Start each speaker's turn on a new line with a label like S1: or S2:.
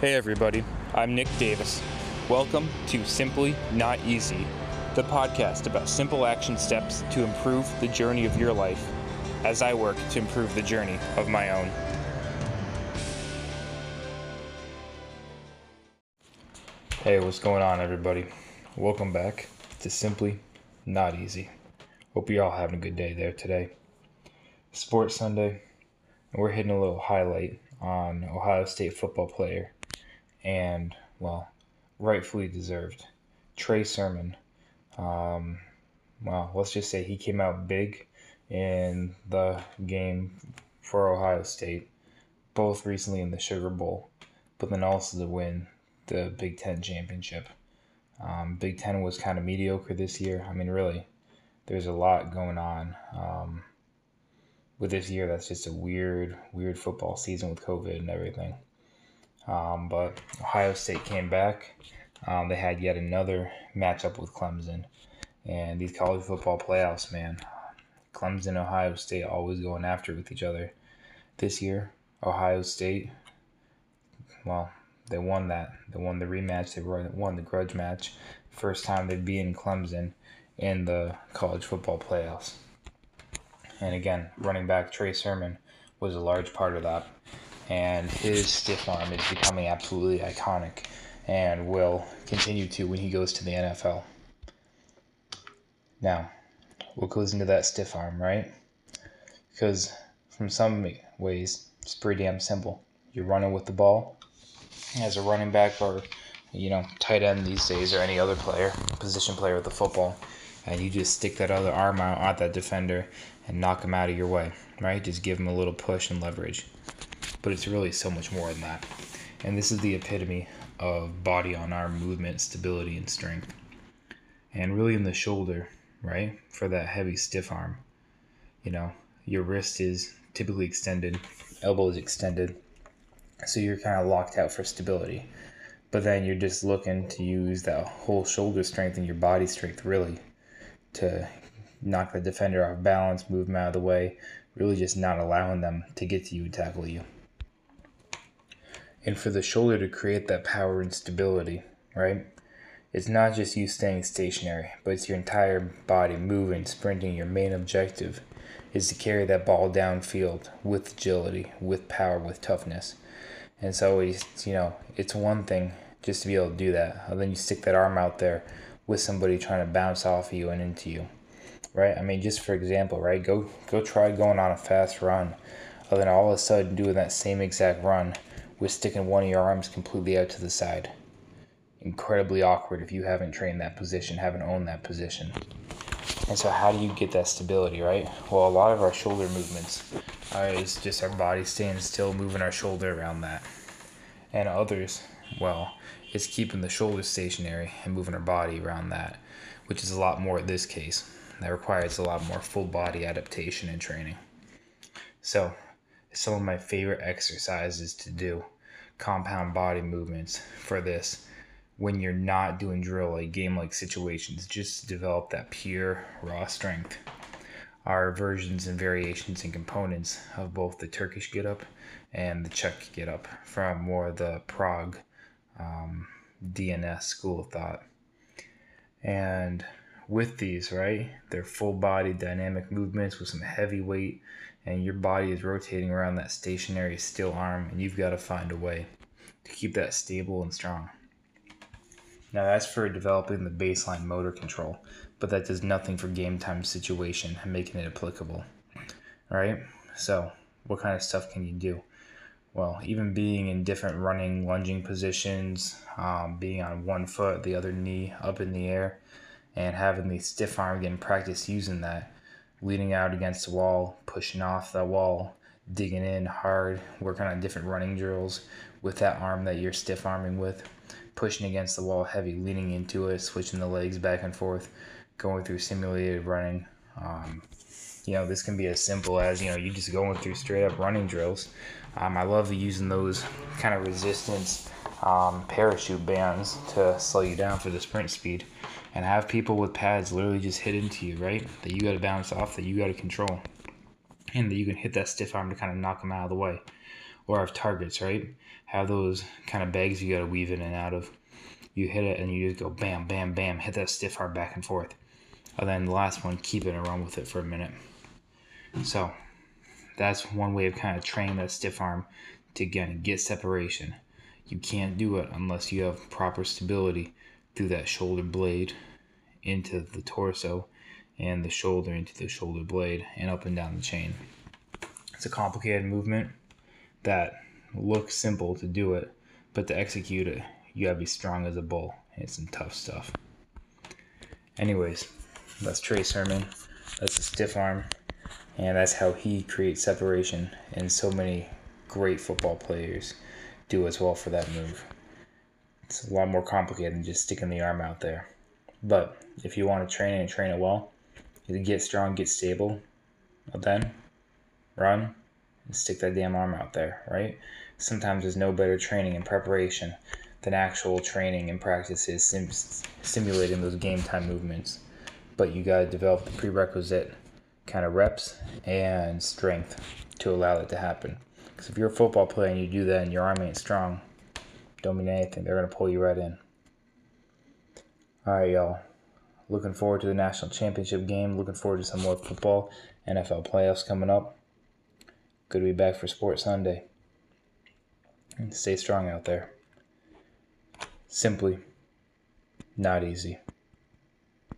S1: Hey everybody, I'm Nick Davis. Welcome to Simply Not Easy, the podcast about simple action steps to improve the journey of your life as I work to improve the journey of my own. Hey, what's going on, everybody? Welcome back to Simply Not Easy. Hope you're all having a good day there today. Sports Sunday, we're hitting a little highlight on Ohio State football player, and well, rightfully deserved. Trey Sermon. Um, well, let's just say he came out big in the game for Ohio State, both recently in the Sugar Bowl, but then also to win the Big Ten championship. Um, Big Ten was kind of mediocre this year. I mean, really, there's a lot going on um, with this year. That's just a weird, weird football season with COVID and everything. Um, but Ohio State came back. Um, they had yet another matchup with Clemson. And these college football playoffs, man, Clemson and Ohio State always going after with each other. This year, Ohio State, well, they won that. They won the rematch. They won the grudge match. First time they'd be in Clemson in the college football playoffs. And again, running back Trey Sermon was a large part of that. And his stiff arm is becoming absolutely iconic and will continue to when he goes to the NFL. Now, what goes into that stiff arm, right? Because from some ways, it's pretty damn simple. You're running with the ball as a running back or, you know, tight end these days or any other player, position player with the football, and you just stick that other arm out at that defender and knock him out of your way, right? Just give him a little push and leverage. But it's really so much more than that. And this is the epitome of body on arm movement, stability, and strength. And really in the shoulder, right? For that heavy stiff arm. You know, your wrist is typically extended, elbow is extended, so you're kind of locked out for stability. But then you're just looking to use that whole shoulder strength and your body strength really to knock the defender off balance, move them out of the way, really just not allowing them to get to you and tackle you. And for the shoulder to create that power and stability, right? It's not just you staying stationary, but it's your entire body moving, sprinting. Your main objective is to carry that ball downfield with agility, with power, with toughness. And so always, you know it's one thing just to be able to do that. And then you stick that arm out there with somebody trying to bounce off of you and into you, right? I mean, just for example, right? Go go try going on a fast run, and then all of a sudden doing that same exact run with sticking one of your arms completely out to the side incredibly awkward if you haven't trained that position, haven't owned that position. And so, how do you get that stability, right? Well, a lot of our shoulder movements uh, is just our body staying still, moving our shoulder around that. And others, well, it's keeping the shoulder stationary and moving our body around that, which is a lot more in this case. That requires a lot more full body adaptation and training. So, some of my favorite exercises to do compound body movements for this when you're not doing drill like game like situations just develop that pure raw strength. Are versions and variations and components of both the turkish get up and the czech get up from more the prague um, dns school of thought. And with these right they're full body dynamic movements with some heavy weight and your body is rotating around that stationary still arm and you've got to find a way to keep that stable and strong now that's for developing the baseline motor control, but that does nothing for game time situation and making it applicable. All right? So, what kind of stuff can you do? Well, even being in different running, lunging positions, um, being on one foot, the other knee up in the air, and having the stiff arm, getting practice using that, leaning out against the wall, pushing off the wall, digging in hard, working on different running drills with that arm that you're stiff arming with pushing against the wall heavy, leaning into it, switching the legs back and forth, going through simulated running. Um, you know, this can be as simple as, you know, you just going through straight up running drills. Um, I love using those kind of resistance um, parachute bands to slow you down for the sprint speed and have people with pads literally just hit into you, right? That you got to bounce off, that you got to control, and that you can hit that stiff arm to kind of knock them out of the way. or have targets, right? Have those kind of bags you got to weave in and out of. You hit it and you just go bam, bam, bam, hit that stiff arm back and forth. And then the last one, keep it and run with it for a minute. So that's one way of kind of training that stiff arm to again get separation. You can't do it unless you have proper stability through that shoulder blade into the torso and the shoulder into the shoulder blade and up and down the chain. It's a complicated movement that looks simple to do it, but to execute it, you gotta be strong as a bull. It's some tough stuff. Anyways, that's Trey Sermon. That's a stiff arm, and that's how he creates separation. in so many great football players do as well for that move. It's a lot more complicated than just sticking the arm out there. But if you want to train it and train it well, you can get strong, get stable, well then run and stick that damn arm out there, right? Sometimes there's no better training and preparation than actual training and practices sim- simulating those game time movements. But you got to develop the prerequisite kind of reps and strength to allow it to happen. Because if you're a football player and you do that and your arm ain't strong, don't mean anything. They're going to pull you right in. All right, y'all. Looking forward to the national championship game. Looking forward to some more football. NFL playoffs coming up. Good to be back for Sports Sunday. And stay strong out there. Simply not easy.